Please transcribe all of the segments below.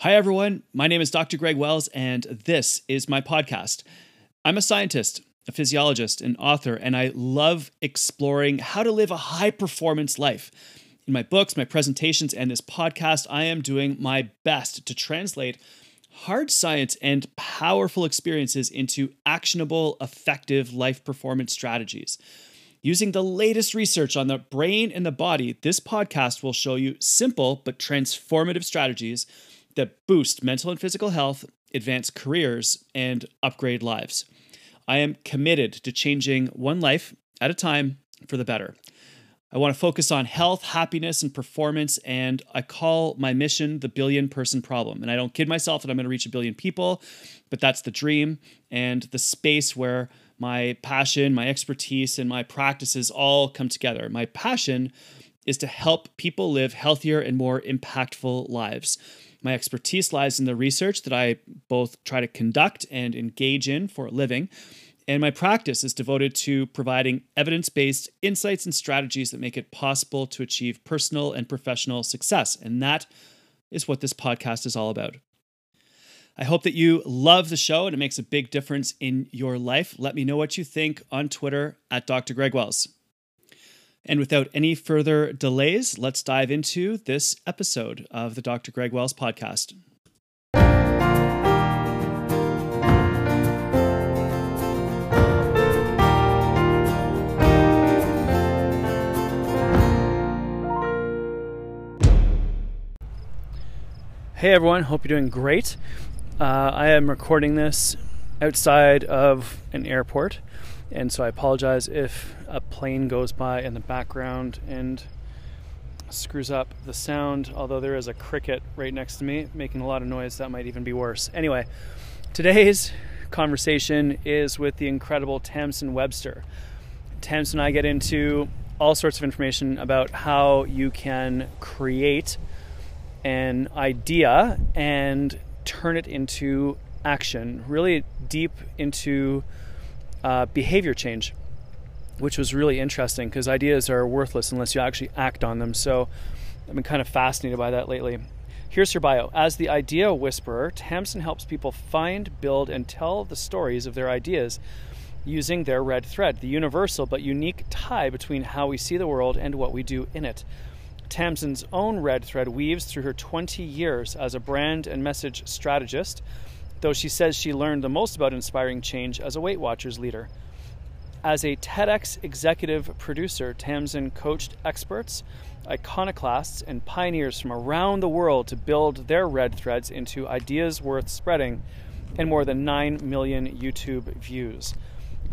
Hi, everyone. My name is Dr. Greg Wells, and this is my podcast. I'm a scientist, a physiologist, an author, and I love exploring how to live a high performance life. In my books, my presentations, and this podcast, I am doing my best to translate hard science and powerful experiences into actionable, effective life performance strategies. Using the latest research on the brain and the body, this podcast will show you simple but transformative strategies that boost mental and physical health, advance careers, and upgrade lives. I am committed to changing one life at a time for the better. I want to focus on health, happiness, and performance, and I call my mission the billion person problem. And I don't kid myself that I'm going to reach a billion people, but that's the dream and the space where my passion, my expertise, and my practices all come together. My passion is to help people live healthier and more impactful lives. My expertise lies in the research that I both try to conduct and engage in for a living. And my practice is devoted to providing evidence based insights and strategies that make it possible to achieve personal and professional success. And that is what this podcast is all about. I hope that you love the show and it makes a big difference in your life. Let me know what you think on Twitter at Dr. Greg Wells. And without any further delays, let's dive into this episode of the Dr. Greg Wells podcast. Hey everyone, hope you're doing great. Uh, I am recording this outside of an airport and so I apologize if a plane goes by in the background and screws up the sound, although there is a cricket right next to me making a lot of noise. That might even be worse. Anyway, today's conversation is with the incredible Tamsen Webster. Tamsen and I get into all sorts of information about how you can create an idea and turn it into action, really deep into uh, behavior change, which was really interesting because ideas are worthless unless you actually act on them. So I've been kind of fascinated by that lately. Here's her bio. As the idea whisperer, Tamsen helps people find, build, and tell the stories of their ideas using their red thread, the universal but unique tie between how we see the world and what we do in it. Tamsen's own red thread weaves through her 20 years as a brand and message strategist though she says she learned the most about inspiring change as a Weight Watchers leader. As a TEDx executive producer, Tamsen coached experts, iconoclasts, and pioneers from around the world to build their red threads into ideas worth spreading and more than 9 million YouTube views.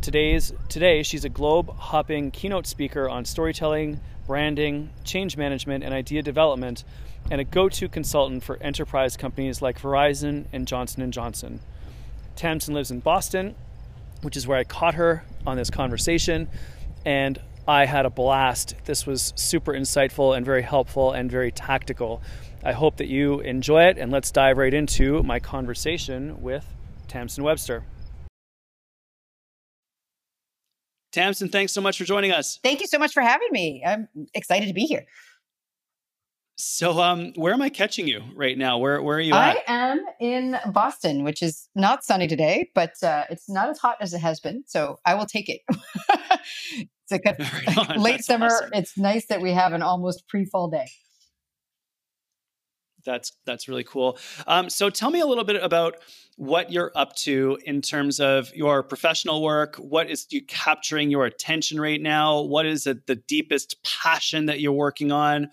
Today's, today, she's a globe hopping keynote speaker on storytelling, branding, change management, and idea development and a go-to consultant for enterprise companies like Verizon and Johnson & Johnson. Tamsen lives in Boston, which is where I caught her on this conversation, and I had a blast. This was super insightful and very helpful and very tactical. I hope that you enjoy it, and let's dive right into my conversation with Tamsen Webster. Tamsen, thanks so much for joining us. Thank you so much for having me. I'm excited to be here. So, um, where am I catching you right now? Where Where are you I am in Boston, which is not sunny today, but uh, it's not as hot as it has been. So I will take it. it's a right late That's summer. Awesome. It's nice that we have an almost pre fall day. That's that's really cool. Um, so tell me a little bit about what you're up to in terms of your professional work. What is you capturing your attention right now? What is it, the deepest passion that you're working on?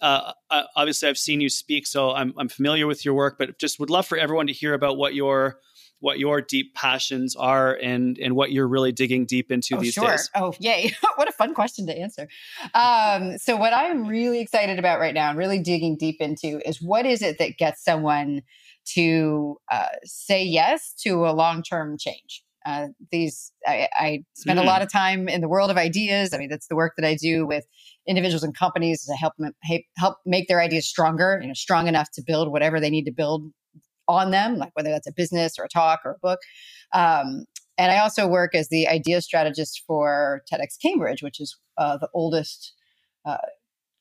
uh, uh, obviously I've seen you speak, so I'm, I'm familiar with your work, but just would love for everyone to hear about what your what your deep passions are and and what you're really digging deep into oh, these sure. days. Oh, yay! what a fun question to answer. Um, so what I'm really excited about right now and really digging deep into is what is it that gets someone to uh, say yes to a long term change. Uh, these I, I spend mm. a lot of time in the world of ideas. I mean, that's the work that I do with individuals and companies to help them help make their ideas stronger, you know, strong enough to build whatever they need to build on them, like whether that's a business or a talk or a book. Um, and I also work as the idea strategist for TEDx Cambridge, which is uh, the oldest uh,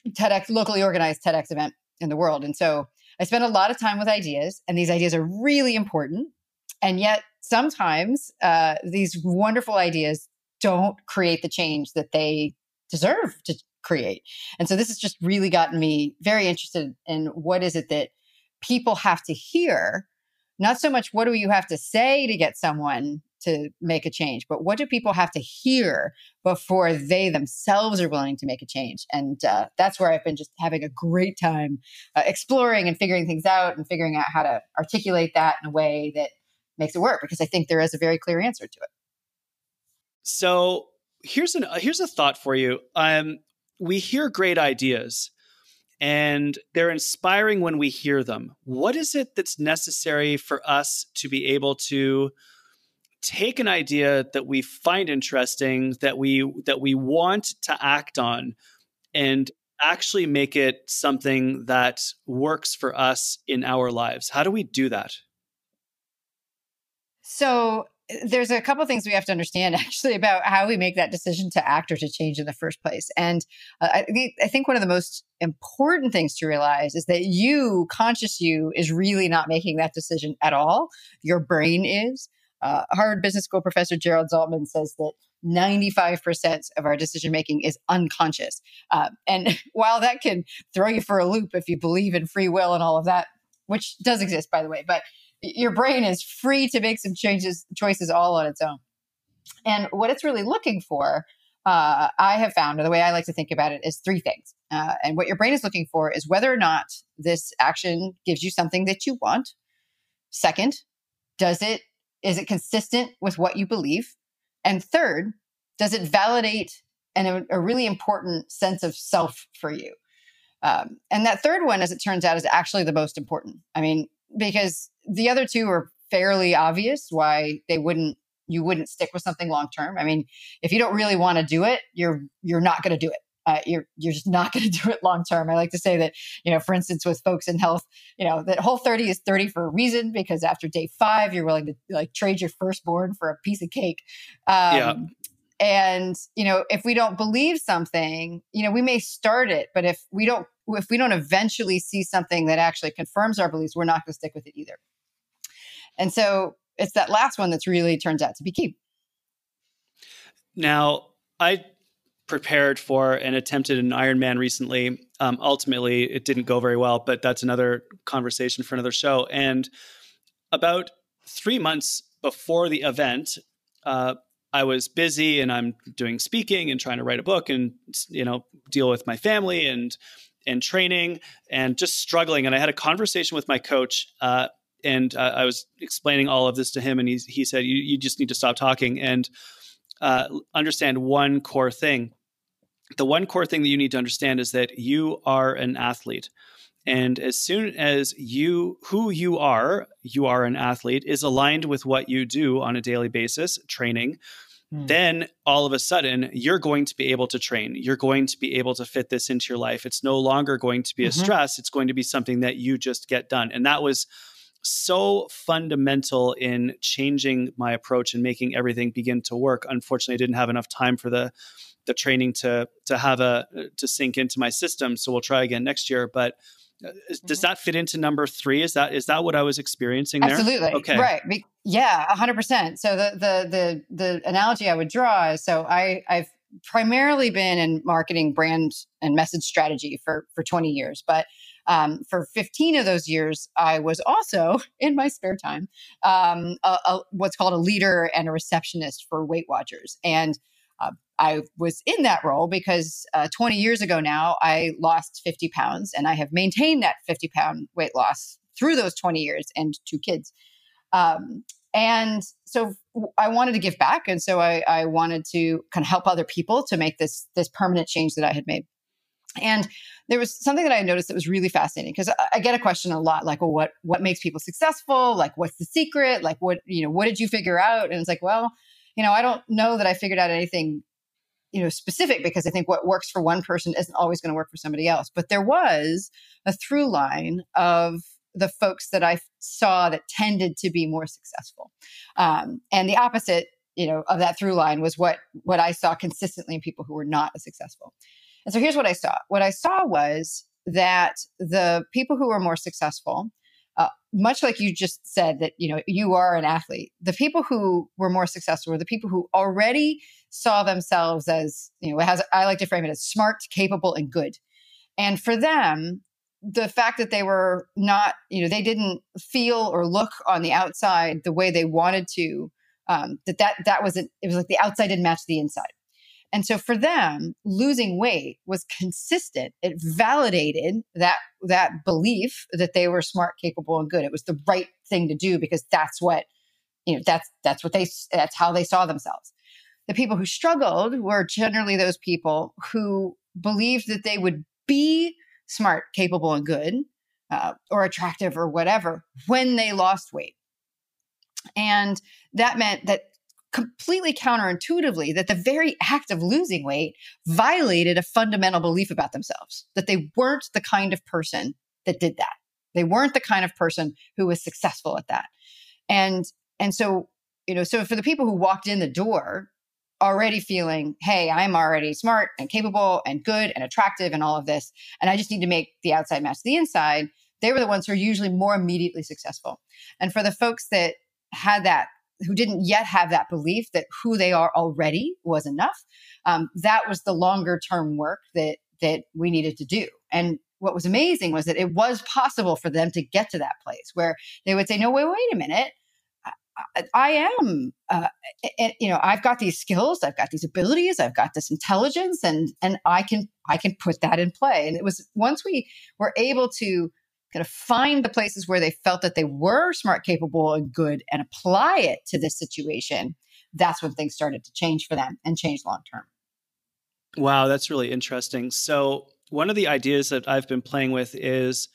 TEDx locally organized TEDx event in the world. And so I spend a lot of time with ideas, and these ideas are really important. And yet, sometimes uh, these wonderful ideas don't create the change that they deserve to create. And so, this has just really gotten me very interested in what is it that people have to hear not so much what do you have to say to get someone to make a change, but what do people have to hear before they themselves are willing to make a change? And uh, that's where I've been just having a great time uh, exploring and figuring things out and figuring out how to articulate that in a way that makes it work because I think there is a very clear answer to it. So here's an here's a thought for you. Um, we hear great ideas and they're inspiring when we hear them. What is it that's necessary for us to be able to take an idea that we find interesting that we that we want to act on and actually make it something that works for us in our lives how do we do that so there's a couple things we have to understand actually about how we make that decision to act or to change in the first place. And uh, I, think, I think one of the most important things to realize is that you conscious you is really not making that decision at all. Your brain is. Uh, Harvard Business School professor Gerald Zaltman says that 95% of our decision making is unconscious. Uh, and while that can throw you for a loop if you believe in free will and all of that, which does exist, by the way, but your brain is free to make some changes, choices all on its own. And what it's really looking for, uh, I have found, or the way I like to think about it, is three things. Uh, and what your brain is looking for is whether or not this action gives you something that you want. Second, does it is it consistent with what you believe? And third, does it validate and a, really important sense of self for you? Um, and that third one, as it turns out, is actually the most important. I mean, because the other two are fairly obvious why they wouldn't you wouldn't stick with something long term. I mean, if you don't really want to do it, you're you're not going to do it uh, you're you're just not going to do it long term. I like to say that you know, for instance, with folks in health, you know, that whole thirty is thirty for a reason because after day five, you're willing to like trade your firstborn for a piece of cake. Um, yeah. And you know, if we don't believe something, you know, we may start it, but if we don't, if we don't eventually see something that actually confirms our beliefs, we're not going to stick with it either. And so it's that last one that's really turns out to be key. Now, I prepared for and attempted an Ironman recently. Um, ultimately, it didn't go very well, but that's another conversation for another show. And about three months before the event, uh, I was busy and I'm doing speaking and trying to write a book and you know deal with my family and and training and just struggling. And I had a conversation with my coach. Uh, and uh, I was explaining all of this to him, and he he said, "You you just need to stop talking and uh, understand one core thing the one core thing that you need to understand is that you are an athlete. And as soon as you, who you are, you are an athlete, is aligned with what you do on a daily basis, training, mm. then all of a sudden you're going to be able to train. You're going to be able to fit this into your life. It's no longer going to be mm-hmm. a stress. It's going to be something that you just get done. And that was so fundamental in changing my approach and making everything begin to work. Unfortunately, I didn't have enough time for the the training to to have a to sink into my system. So we'll try again next year. But uh, does mm-hmm. that fit into number three? Is that is that what I was experiencing there? Absolutely. Okay. Right. Yeah, hundred percent. So the the the the analogy I would draw is so I I've primarily been in marketing, brand, and message strategy for for twenty years, but um, for 15 of those years, I was also in my spare time um, a, a, what's called a leader and a receptionist for Weight Watchers. And uh, I was in that role because uh, 20 years ago now, I lost 50 pounds and I have maintained that 50 pound weight loss through those 20 years and two kids. Um, and so I wanted to give back. And so I, I wanted to kind of help other people to make this, this permanent change that I had made. And there was something that I noticed that was really fascinating because I, get a question a lot, like, well, what what makes people successful? Like, what's the secret? Like, what you know, what did you figure out? And it's like, well, you know, I don't know that I figured out anything, you know, specific because I think what works for one person isn't always going to work for somebody else. But there was a through line of the folks that I saw that tended to be more successful, um, and the opposite, you know, of that through line was what what I saw consistently in people who were not as successful. And so here's what I saw. What I saw was that the people who were more successful, uh, much like you just said that you know you are an athlete, the people who were more successful were the people who already saw themselves as you know has I like to frame it as smart, capable, and good. And for them, the fact that they were not, you know, they didn't feel or look on the outside the way they wanted to, um, that that that was it. It was like the outside didn't match the inside. And so for them, losing weight was consistent. It validated that that belief that they were smart, capable, and good. It was the right thing to do because that's what you know. That's that's what they that's how they saw themselves. The people who struggled were generally those people who believed that they would be smart, capable, and good, uh, or attractive, or whatever when they lost weight. And that meant that completely counterintuitively that the very act of losing weight violated a fundamental belief about themselves that they weren't the kind of person that did that. They weren't the kind of person who was successful at that. And and so you know so for the people who walked in the door already feeling hey i'm already smart and capable and good and attractive and all of this and i just need to make the outside match the inside they were the ones who are usually more immediately successful. And for the folks that had that who didn't yet have that belief that who they are already was enough. Um, that was the longer term work that that we needed to do. And what was amazing was that it was possible for them to get to that place where they would say, "No, wait, wait a minute." I, am, uh, you know, I've got these skills, I've got these abilities, I've got this intelligence, and and I can I can put that in play. And it was once we were able to of find the places where they felt that they were smart, capable, and good and apply it to this situation, that's when things started to change for them and change long term. Wow, that's really interesting. So, one of the ideas that I've been playing with is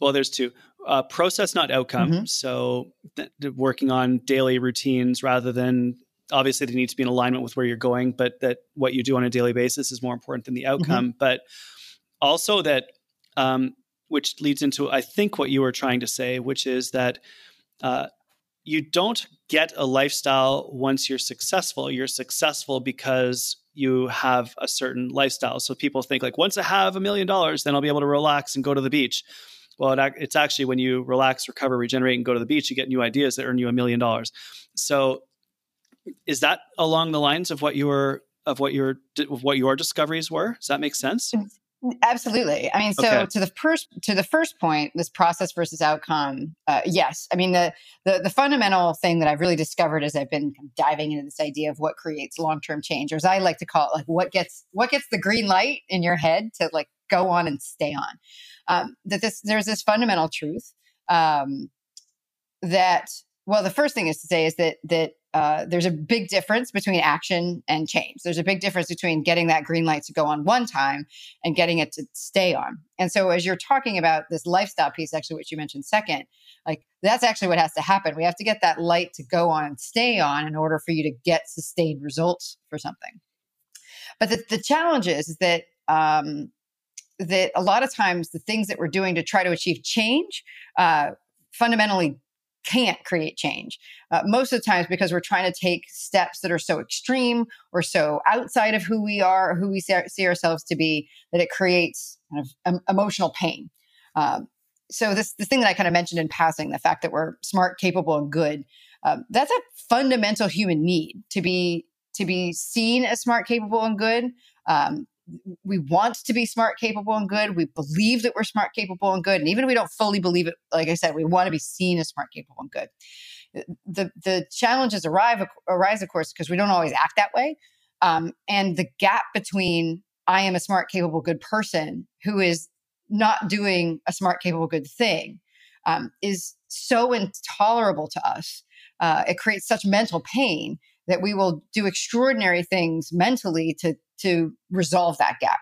well, there's two uh, process, not outcome. Mm-hmm. So, th- working on daily routines rather than obviously they need to be in alignment with where you're going, but that what you do on a daily basis is more important than the mm-hmm. outcome. Mm-hmm. But also that um, which leads into I think what you were trying to say, which is that uh, you don't get a lifestyle once you're successful. You're successful because you have a certain lifestyle. So people think like once I have a million dollars, then I'll be able to relax and go to the beach. Well, it, it's actually when you relax, recover, regenerate, and go to the beach, you get new ideas that earn you a million dollars. So, is that along the lines of what you were of what your of what your discoveries were? Does that make sense? Absolutely. I mean, so okay. to the first to the first point, this process versus outcome. Uh, yes, I mean the, the the fundamental thing that I've really discovered as I've been diving into this idea of what creates long term change, or as I like to call it, like what gets what gets the green light in your head to like go on and stay on. Um, that this there's this fundamental truth um, that well, the first thing is to say is that that uh, there's a big difference between action and change. There's a big difference between getting that green light to go on one time and getting it to stay on. And so, as you're talking about this lifestyle piece, actually, which you mentioned second, like that's actually what has to happen. We have to get that light to go on and stay on in order for you to get sustained results for something. But the, the challenge is, that um, that a lot of times the things that we're doing to try to achieve change uh, fundamentally can't create change. Uh, most of the times because we're trying to take steps that are so extreme or so outside of who we are, who we see ourselves to be, that it creates kind of emotional pain. Um, so this the thing that I kind of mentioned in passing, the fact that we're smart, capable, and good, um, that's a fundamental human need to be to be seen as smart, capable, and good. Um, we want to be smart, capable, and good. We believe that we're smart, capable, and good. And even if we don't fully believe it, like I said, we want to be seen as smart, capable, and good. The the challenges arrive arise, of course, because we don't always act that way. Um, and the gap between I am a smart, capable, good person who is not doing a smart, capable, good thing um, is so intolerable to us. Uh, it creates such mental pain that we will do extraordinary things mentally to to resolve that gap.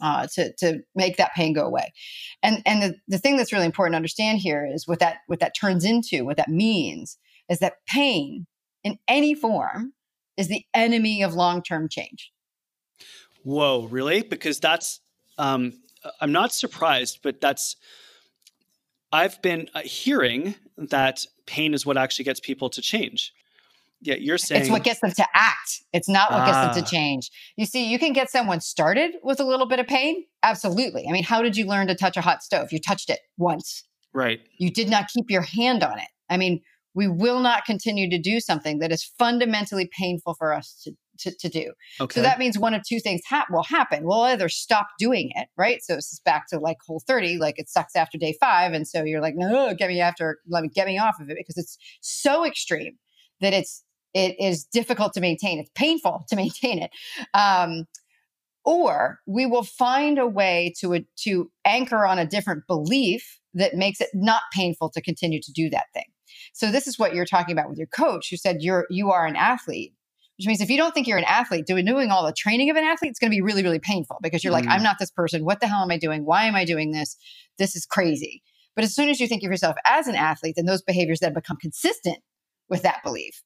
Uh, to to make that pain go away, and and the, the thing that's really important to understand here is what that what that turns into, what that means is that pain in any form is the enemy of long term change. Whoa, really? Because that's um, I'm not surprised, but that's I've been uh, hearing that pain is what actually gets people to change. Yeah, you're saying it's what gets them to act. It's not what ah. gets them to ah. change. You see, you can get someone started with a little bit of pain. Absolutely. I mean, how did you learn to touch a hot stove? You touched it once. Right. You did not keep your hand on it. I mean, we will not continue to do something that is fundamentally painful for us to, to, to do. Okay. So that means one of two things ha- will happen. We'll either stop doing it, right? So it's just back to like whole 30, like it sucks after day five. And so you're like, no, get me after, let me get me off of it because it's so extreme that it's it is difficult to maintain. It's painful to maintain it. Um, or we will find a way to to anchor on a different belief that makes it not painful to continue to do that thing. So this is what you're talking about with your coach who said you're you are an athlete. Which means if you don't think you're an athlete, doing doing all the training of an athlete, it's going to be really, really painful because you're mm. like, I'm not this person. What the hell am I doing? Why am I doing this? This is crazy. But as soon as you think of yourself as an athlete, then those behaviors then become consistent with that belief.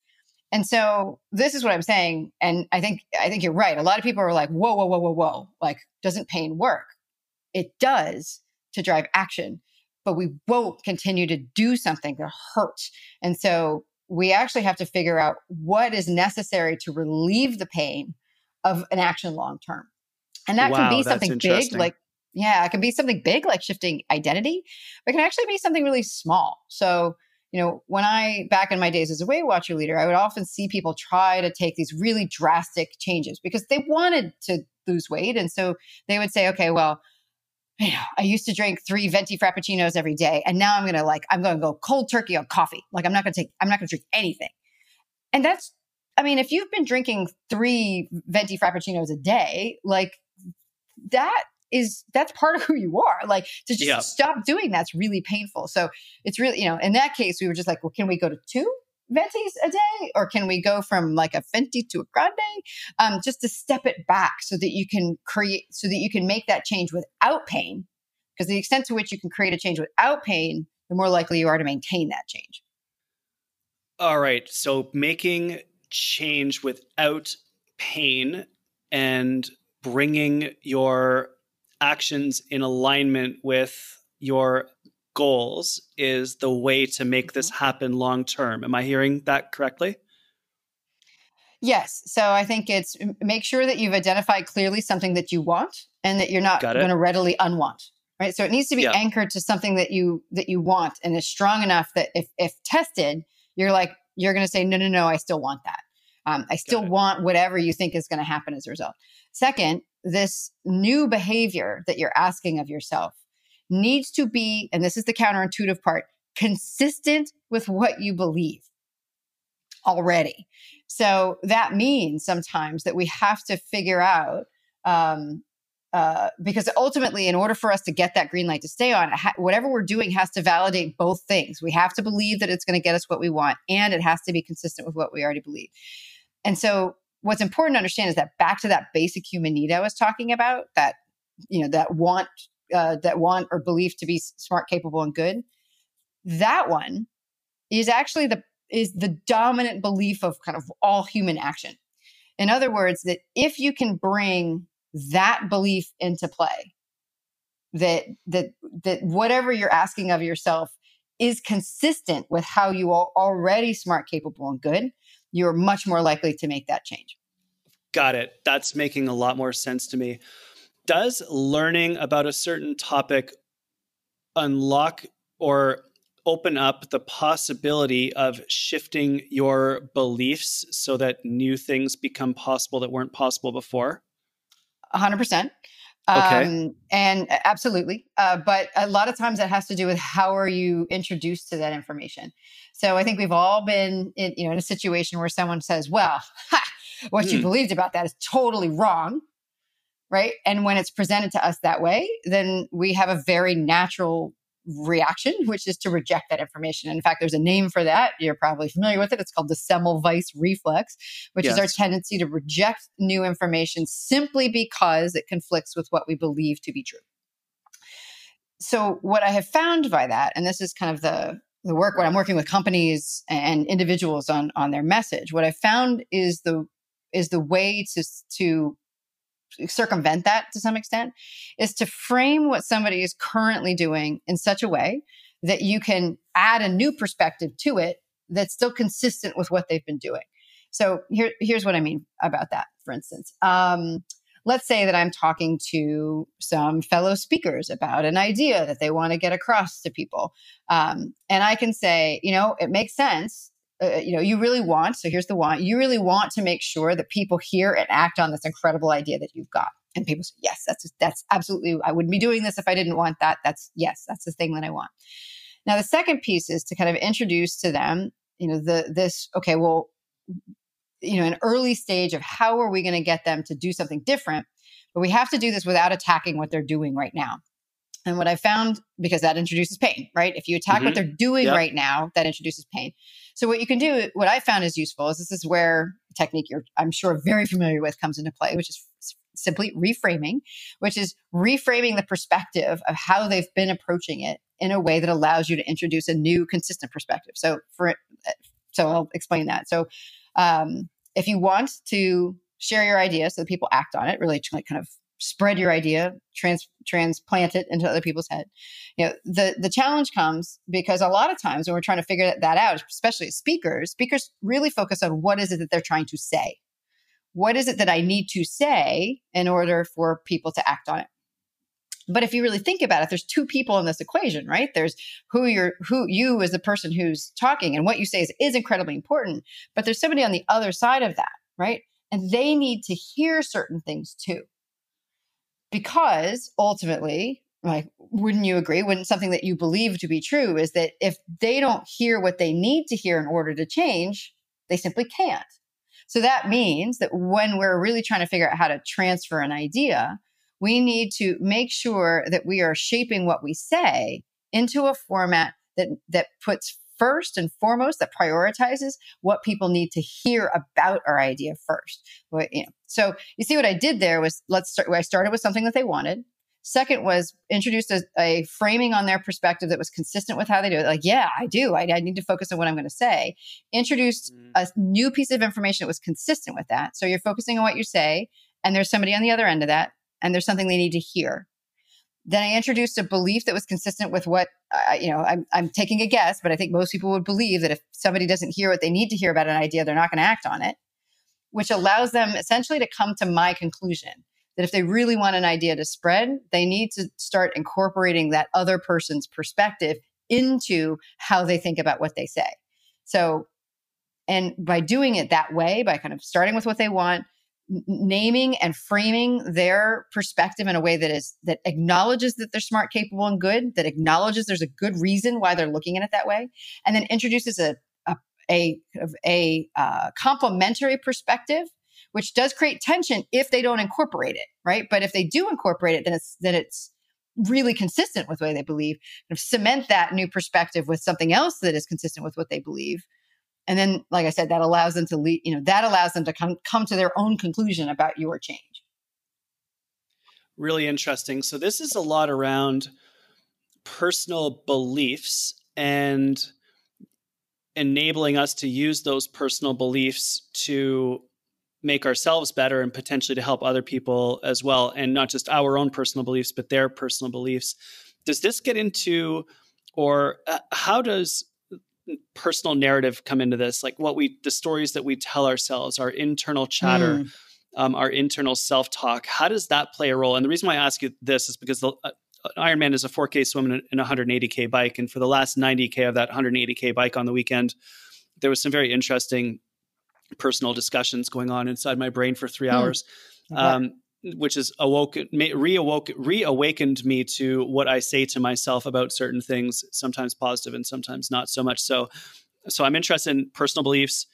And so this is what I'm saying. And I think I think you're right. A lot of people are like, whoa, whoa, whoa, whoa, whoa. Like, doesn't pain work? It does to drive action, but we won't continue to do something that hurts. And so we actually have to figure out what is necessary to relieve the pain of an action long term. And that wow, can be something big, like yeah, it can be something big like shifting identity, but it can actually be something really small. So you know, when I, back in my days as a Weight Watcher leader, I would often see people try to take these really drastic changes because they wanted to lose weight. And so they would say, okay, well, you know, I used to drink three venti frappuccinos every day. And now I'm going to like, I'm going to go cold turkey on coffee. Like, I'm not going to take, I'm not going to drink anything. And that's, I mean, if you've been drinking three venti frappuccinos a day, like that is that's part of who you are. Like to just yeah. stop doing that's really painful. So it's really, you know, in that case, we were just like, well, can we go to two ventis a day or can we go from like a venti to a grande um, just to step it back so that you can create so that you can make that change without pain because the extent to which you can create a change without pain the more likely you are to maintain that change all right so making change without pain and bringing your actions in alignment with your goals is the way to make this mm-hmm. happen long term. Am I hearing that correctly? Yes. So I think it's make sure that you've identified clearly something that you want and that you're not going to readily unwant. Right. So it needs to be yeah. anchored to something that you that you want and is strong enough that if if tested, you're like you're going to say no no no I still want that. Um, I still want whatever you think is going to happen as a result. Second, this new behavior that you're asking of yourself needs to be, and this is the counterintuitive part, consistent with what you believe already. So that means sometimes that we have to figure out, um, uh, because ultimately, in order for us to get that green light to stay on, ha- whatever we're doing has to validate both things. We have to believe that it's going to get us what we want, and it has to be consistent with what we already believe. And so what's important to understand is that back to that basic human need I was talking about, that you know that want uh, that want or belief to be smart, capable, and good. That one is actually the is the dominant belief of kind of all human action. In other words, that if you can bring that belief into play, that that that whatever you're asking of yourself is consistent with how you are already smart, capable, and good, you're much more likely to make that change. Got it. That's making a lot more sense to me. Does learning about a certain topic unlock or open up the possibility of shifting your beliefs so that new things become possible that weren't possible before? 100%. Okay. Um, and absolutely. Uh, but a lot of times that has to do with how are you introduced to that information. So I think we've all been in, you know, in a situation where someone says, well, ha, what mm. you hmm. believed about that is totally wrong. Right. And when it's presented to us that way, then we have a very natural reaction, which is to reject that information. And in fact, there's a name for that. You're probably familiar with it. It's called the Semmelweis reflex, which yes. is our tendency to reject new information simply because it conflicts with what we believe to be true. So, what I have found by that, and this is kind of the the work when I'm working with companies and individuals on on their message, what I found is the is the way to to circumvent that to some extent is to frame what somebody is currently doing in such a way that you can add a new perspective to it that's still consistent with what they've been doing. So here, here's what I mean about that. For instance, um, let's say that I'm talking to some fellow speakers about an idea that they want to get across to people. Um, and I can say, you know, it makes sense. Uh, you know, you really want, so here's the want, you really want to make sure that people hear and act on this incredible idea that you've got. And people say, yes, that's, that's absolutely, I wouldn't be doing this if I didn't want that. That's, yes, that's the thing that I want. Now, the second piece is to kind of introduce to them, you know, the, this, okay, well, you know an early stage of how are we going to get them to do something different but we have to do this without attacking what they're doing right now. And what i found because that introduces pain right? If you attack mm-hmm. what they're doing yep. right now that introduces pain. So what you can do what i found is useful is this is where technique you're i'm sure very familiar with comes into play which is simply reframing which is reframing the perspective of how they've been approaching it in a way that allows you to introduce a new consistent perspective. So for so i'll explain that. So um, if you want to share your idea so that people act on it, really like kind of spread your idea, trans, transplant it into other people's head. You know, the the challenge comes because a lot of times when we're trying to figure that out, especially as speakers, speakers really focus on what is it that they're trying to say. What is it that I need to say in order for people to act on it? But if you really think about it, there's two people in this equation, right? There's who you're, who you as the person who's talking and what you say is, is incredibly important. But there's somebody on the other side of that, right? And they need to hear certain things too. Because ultimately, like, wouldn't you agree? Wouldn't something that you believe to be true is that if they don't hear what they need to hear in order to change, they simply can't. So that means that when we're really trying to figure out how to transfer an idea, we need to make sure that we are shaping what we say into a format that that puts first and foremost that prioritizes what people need to hear about our idea first. you know, so you see what I did there was let's start. I started with something that they wanted. Second was introduced a, a, framing on their perspective that was consistent with how they do it. Like, yeah, I do. I, I need to focus on what I'm going to say. Introduced mm. a new piece of information that was consistent with that. So you're focusing on what you say, and there's somebody on the other end of that and there's something they need to hear. Then I introduced a belief that was consistent with what, uh, you know, I'm, I'm taking a guess, but I think most people would believe that if somebody doesn't hear what they need to hear about an idea, they're not going to act on it, which allows them essentially to come to my conclusion that if they really want an idea to spread, they need to start incorporating that other person's perspective into how they think about what they say. So, and by doing it that way, by kind of starting with what they want, naming and framing their perspective in a way that is that acknowledges that they're smart capable and good that acknowledges there's a good reason why they're looking at it that way and then introduces a a a, a uh, complementary perspective which does create tension if they don't incorporate it right? But if they do incorporate it then it's then it's really consistent with the way they believe kind of cement that new perspective with something else that is consistent with what they believe and then like i said that allows them to lead you know that allows them to come come to their own conclusion about your change. Really interesting. So this is a lot around personal beliefs and enabling us to use those personal beliefs to make ourselves better and potentially to help other people as well and not just our own personal beliefs but their personal beliefs. Does this get into or uh, how does personal narrative come into this like what we the stories that we tell ourselves our internal chatter mm. um, our internal self-talk how does that play a role and the reason why i ask you this is because the uh, ironman is a 4k swim and a 180k bike and for the last 90k of that 180k bike on the weekend there was some very interesting personal discussions going on inside my brain for three mm. hours um, which has awoken, reawoke, reawakened me to what I say to myself about certain things, sometimes positive and sometimes not so much. So, so I'm interested in personal beliefs,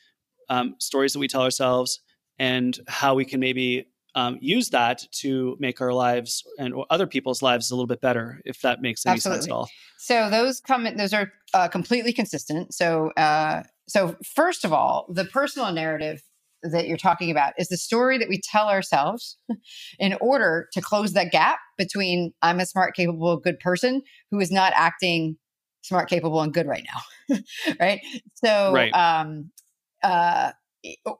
um, stories that we tell ourselves, and how we can maybe um, use that to make our lives and other people's lives a little bit better, if that makes any Absolutely. sense at all. So those come, those are uh, completely consistent. So, uh, so first of all, the personal narrative that you're talking about is the story that we tell ourselves in order to close that gap between I'm a smart, capable, good person who is not acting smart, capable, and good right now. right. So, right. um, uh,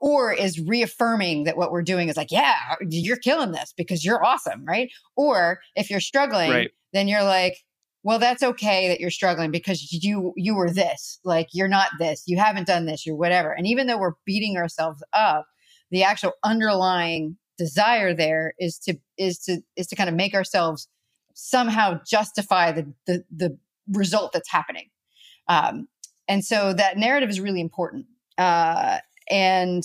or is reaffirming that what we're doing is like, yeah, you're killing this because you're awesome. Right. Or if you're struggling, right. then you're like, well that's okay that you're struggling because you you were this like you're not this you haven't done this you're whatever. And even though we're beating ourselves up the actual underlying desire there is to is to is to kind of make ourselves somehow justify the the, the result that's happening. Um, and so that narrative is really important. Uh, and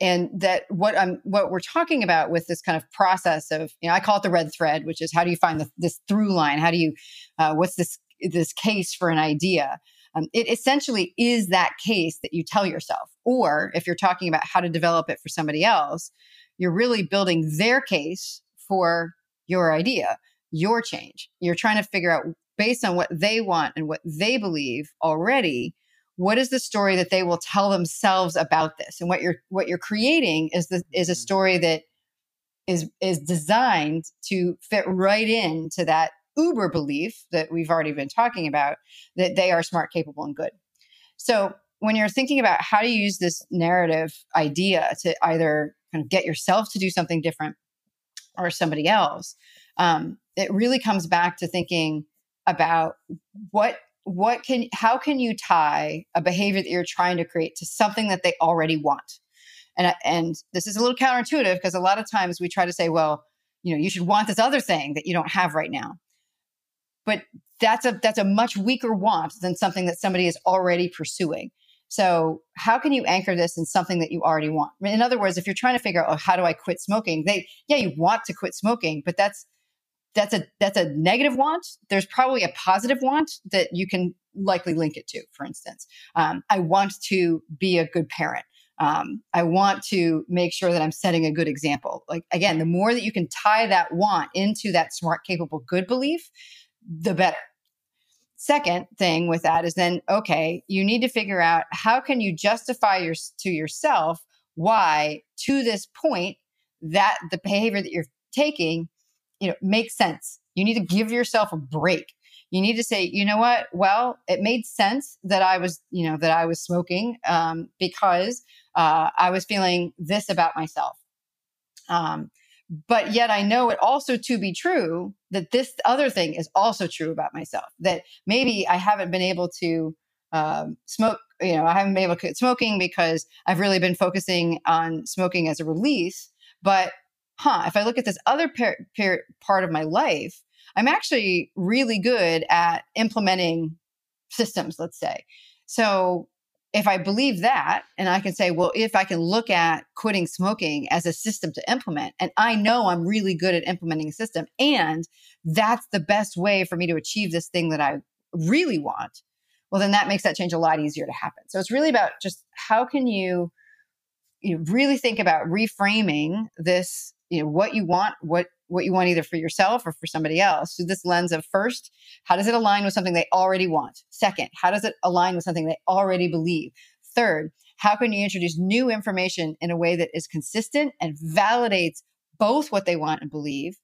and that what I'm what we're talking about with this kind of process of you know I call it the red thread, which is how do you find the, this through line? How do you uh, what's this this case for an idea? Um, it essentially is that case that you tell yourself, or if you're talking about how to develop it for somebody else, you're really building their case for your idea, your change. You're trying to figure out based on what they want and what they believe already what is the story that they will tell themselves about this and what you're what you're creating is the is a mm-hmm. story that is is designed to fit right into that uber belief that we've already been talking about that they are smart capable and good so when you're thinking about how to use this narrative idea to either kind of get yourself to do something different or somebody else um, it really comes back to thinking about what what can how can you tie a behavior that you're trying to create to something that they already want? And and this is a little counterintuitive because a lot of times we try to say well you know you should want this other thing that you don't have right now. But that's a that's a much weaker want than something that somebody is already pursuing. So how can you anchor this in something that you already want? In other words if you're trying to figure out oh how do i quit smoking? They yeah you want to quit smoking but that's that's a that's a negative want. There's probably a positive want that you can likely link it to for instance. Um, i want to be a good parent. Um, i want to make sure that i'm setting a good example. Like again the more that you can tie that want into that smart capable good belief the better. Second thing with that is then okay you need to figure out how can you justify your to yourself why to this point that the behavior that you're taking you know, makes sense. You need to give yourself a break. You need to say, you know what? Well, it made sense that I was, you know, that I was smoking um, because uh, I was feeling this about myself. Um, but yet I know it also to be true that this other thing is also true about myself. That maybe I haven't been able to um, smoke. You know, I haven't been able to quit smoking because I've really been focusing on smoking as a release. But huh, if I look at this other par- par- part of my life, I'm actually really good at implementing systems, let's say. So if I believe that, and I can say, well, if I can look at quitting smoking as a system to implement, and I know I'm really good at implementing a system, and that's the best way for me to achieve this thing that I really want, well, then that makes that change a lot easier to happen. So it's really about just how can you, you really think about reframing this you know what you want what what you want either for yourself or for somebody else through this lens of first how does it align with something they already want? Second how does it align with something they already believe? Third how can you introduce new information in a way that is consistent and validates both what they want and believe?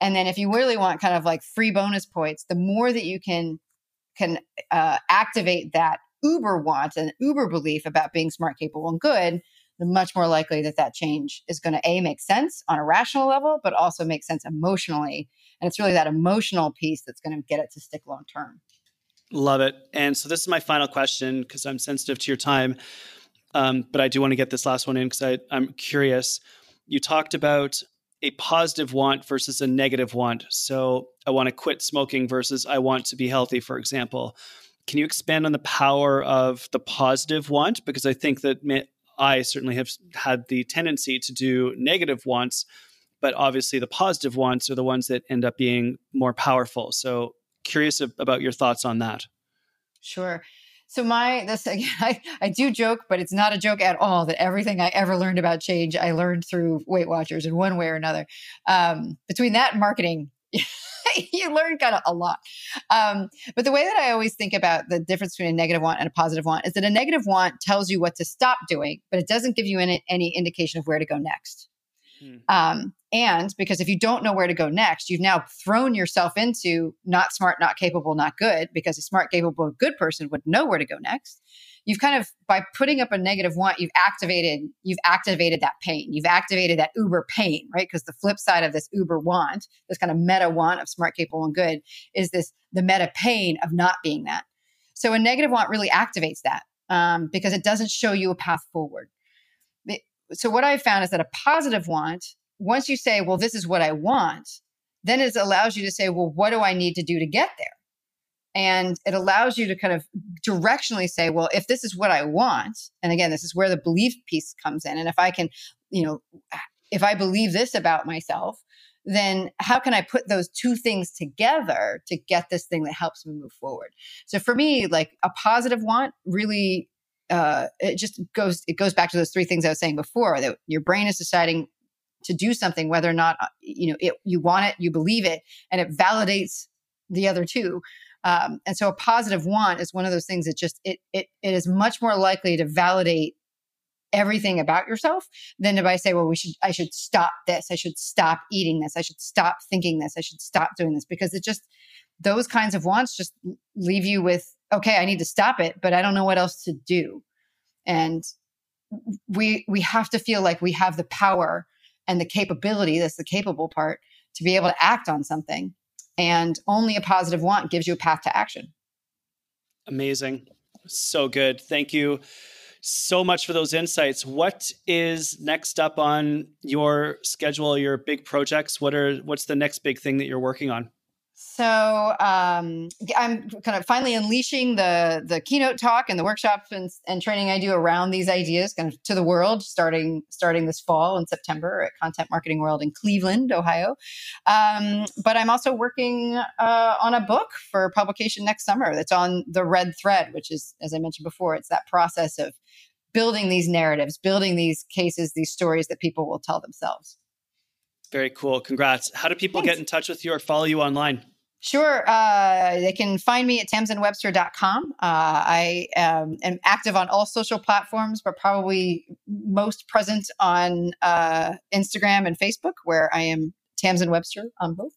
And then if you really want kind of like free bonus points the more that you can can uh, activate that uber want and uber belief about being smart capable and good the much more likely that that change is going to a make sense on a rational level but also make sense emotionally. And it's really that emotional piece that's going to get it to stick long term love it. And so this is my final question because i'm sensitive to your time um, but i do want to get this last one in because i'm curious. You talked about a positive want versus a negative want. So i want to quit smoking versus i want to be healthy for example. Can you expand on the power of the positive want? Because i think that I certainly have had the tendency to do negative wants, but obviously the positive wants are the ones that end up being more powerful. So curious about your thoughts on that. Sure. So my this again, I, I do joke, but it's not a joke at all that everything I ever learned about change I learned through Weight Watchers in one way or another. Um, between that and marketing, you learn kind of a lot. Um, but the way that I always think about the difference between a negative want and a positive want is that a negative want tells you what to stop doing, but it doesn't give you any, any indication of where to go next. Hmm. Um, and because if you don't know where to go next, you've now thrown yourself into not smart, not capable, not good, because a smart, capable, good person would know where to go next. You've kind of by putting up a negative want, you've activated, you've activated that pain. You've activated that uber pain, right? Because the flip side of this uber want, this kind of meta want of smart, capable, and good, is this the meta pain of not being that. So a negative want really activates that um, because it doesn't show you a path forward so what I found is that a positive want, once you say, well, this is what I want, then it allows you to say, well, what do I need to do to get there? And it allows you to kind of directionally say, well, if this is what I want, and again, this is where the belief piece comes in. And if I can, you know, if I believe this about myself, then how can I put those two things together to get this thing that helps me move forward? So for me, like a positive want really uh, it just goes it goes back to those three things I was saying before that your brain is deciding to do something whether or not uh, you know it you want it you believe it and it validates the other two um, and so a positive want is one of those things that just it it, it is much more likely to validate everything about yourself than if I say, well, we should, I should stop this. I should stop eating this. I should stop thinking this. I should stop doing this because it just, those kinds of wants just leave you with okay, I need to stop it, but I don't know what else to do. And we we have to feel like we have the power and the capability, that's the capable part, to be able to act on something. And only a positive want gives you a path to action. Amazing. So good. Thank you so much for those insights. What is next up on your schedule, your big projects? What are what's the next big thing that you're working on? So um, I'm kind of finally unleashing the the keynote talk and the workshops and, and, training I do around these ideas kind of to the world, starting starting this fall in September at Content Marketing World in Cleveland, Ohio. Um, but I'm also working uh, on a book for publication next summer that's on the red thread, which is, as I mentioned before, it's that process of building these narratives, building these cases, these stories that people will tell themselves. Very cool. Congrats. How do people Thanks. get in touch with you or follow you online? Sure. Uh, they can find me at tamsenwebster.com. Uh, I um, am active on all social platforms, but probably most present on uh, Instagram and Facebook, where I am Tamsen Webster on both.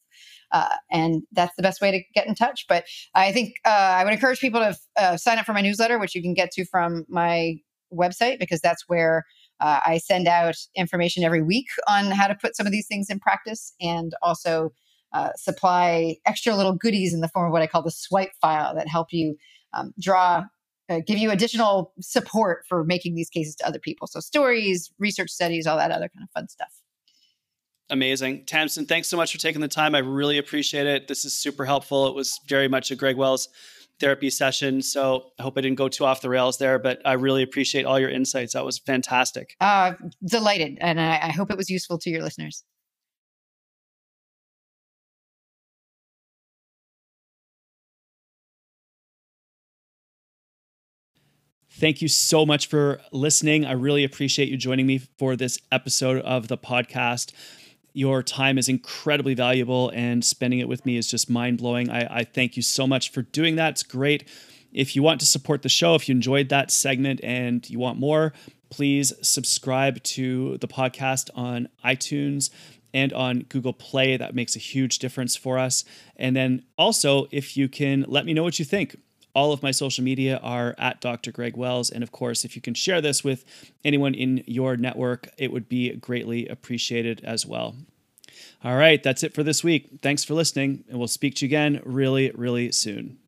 Uh, and that's the best way to get in touch. But I think uh, I would encourage people to uh, sign up for my newsletter, which you can get to from my website, because that's where uh, I send out information every week on how to put some of these things in practice and also uh, supply extra little goodies in the form of what I call the swipe file that help you um, draw, uh, give you additional support for making these cases to other people. So stories, research studies, all that other kind of fun stuff. Amazing. Tamsen, thanks so much for taking the time. I really appreciate it. This is super helpful. It was very much a Greg Wells therapy session. So I hope I didn't go too off the rails there, but I really appreciate all your insights. That was fantastic. Uh, delighted. And I, I hope it was useful to your listeners. Thank you so much for listening. I really appreciate you joining me for this episode of the podcast. Your time is incredibly valuable, and spending it with me is just mind blowing. I, I thank you so much for doing that. It's great. If you want to support the show, if you enjoyed that segment and you want more, please subscribe to the podcast on iTunes and on Google Play. That makes a huge difference for us. And then also, if you can let me know what you think. All of my social media are at Dr. Greg Wells. And of course, if you can share this with anyone in your network, it would be greatly appreciated as well. All right, that's it for this week. Thanks for listening, and we'll speak to you again really, really soon.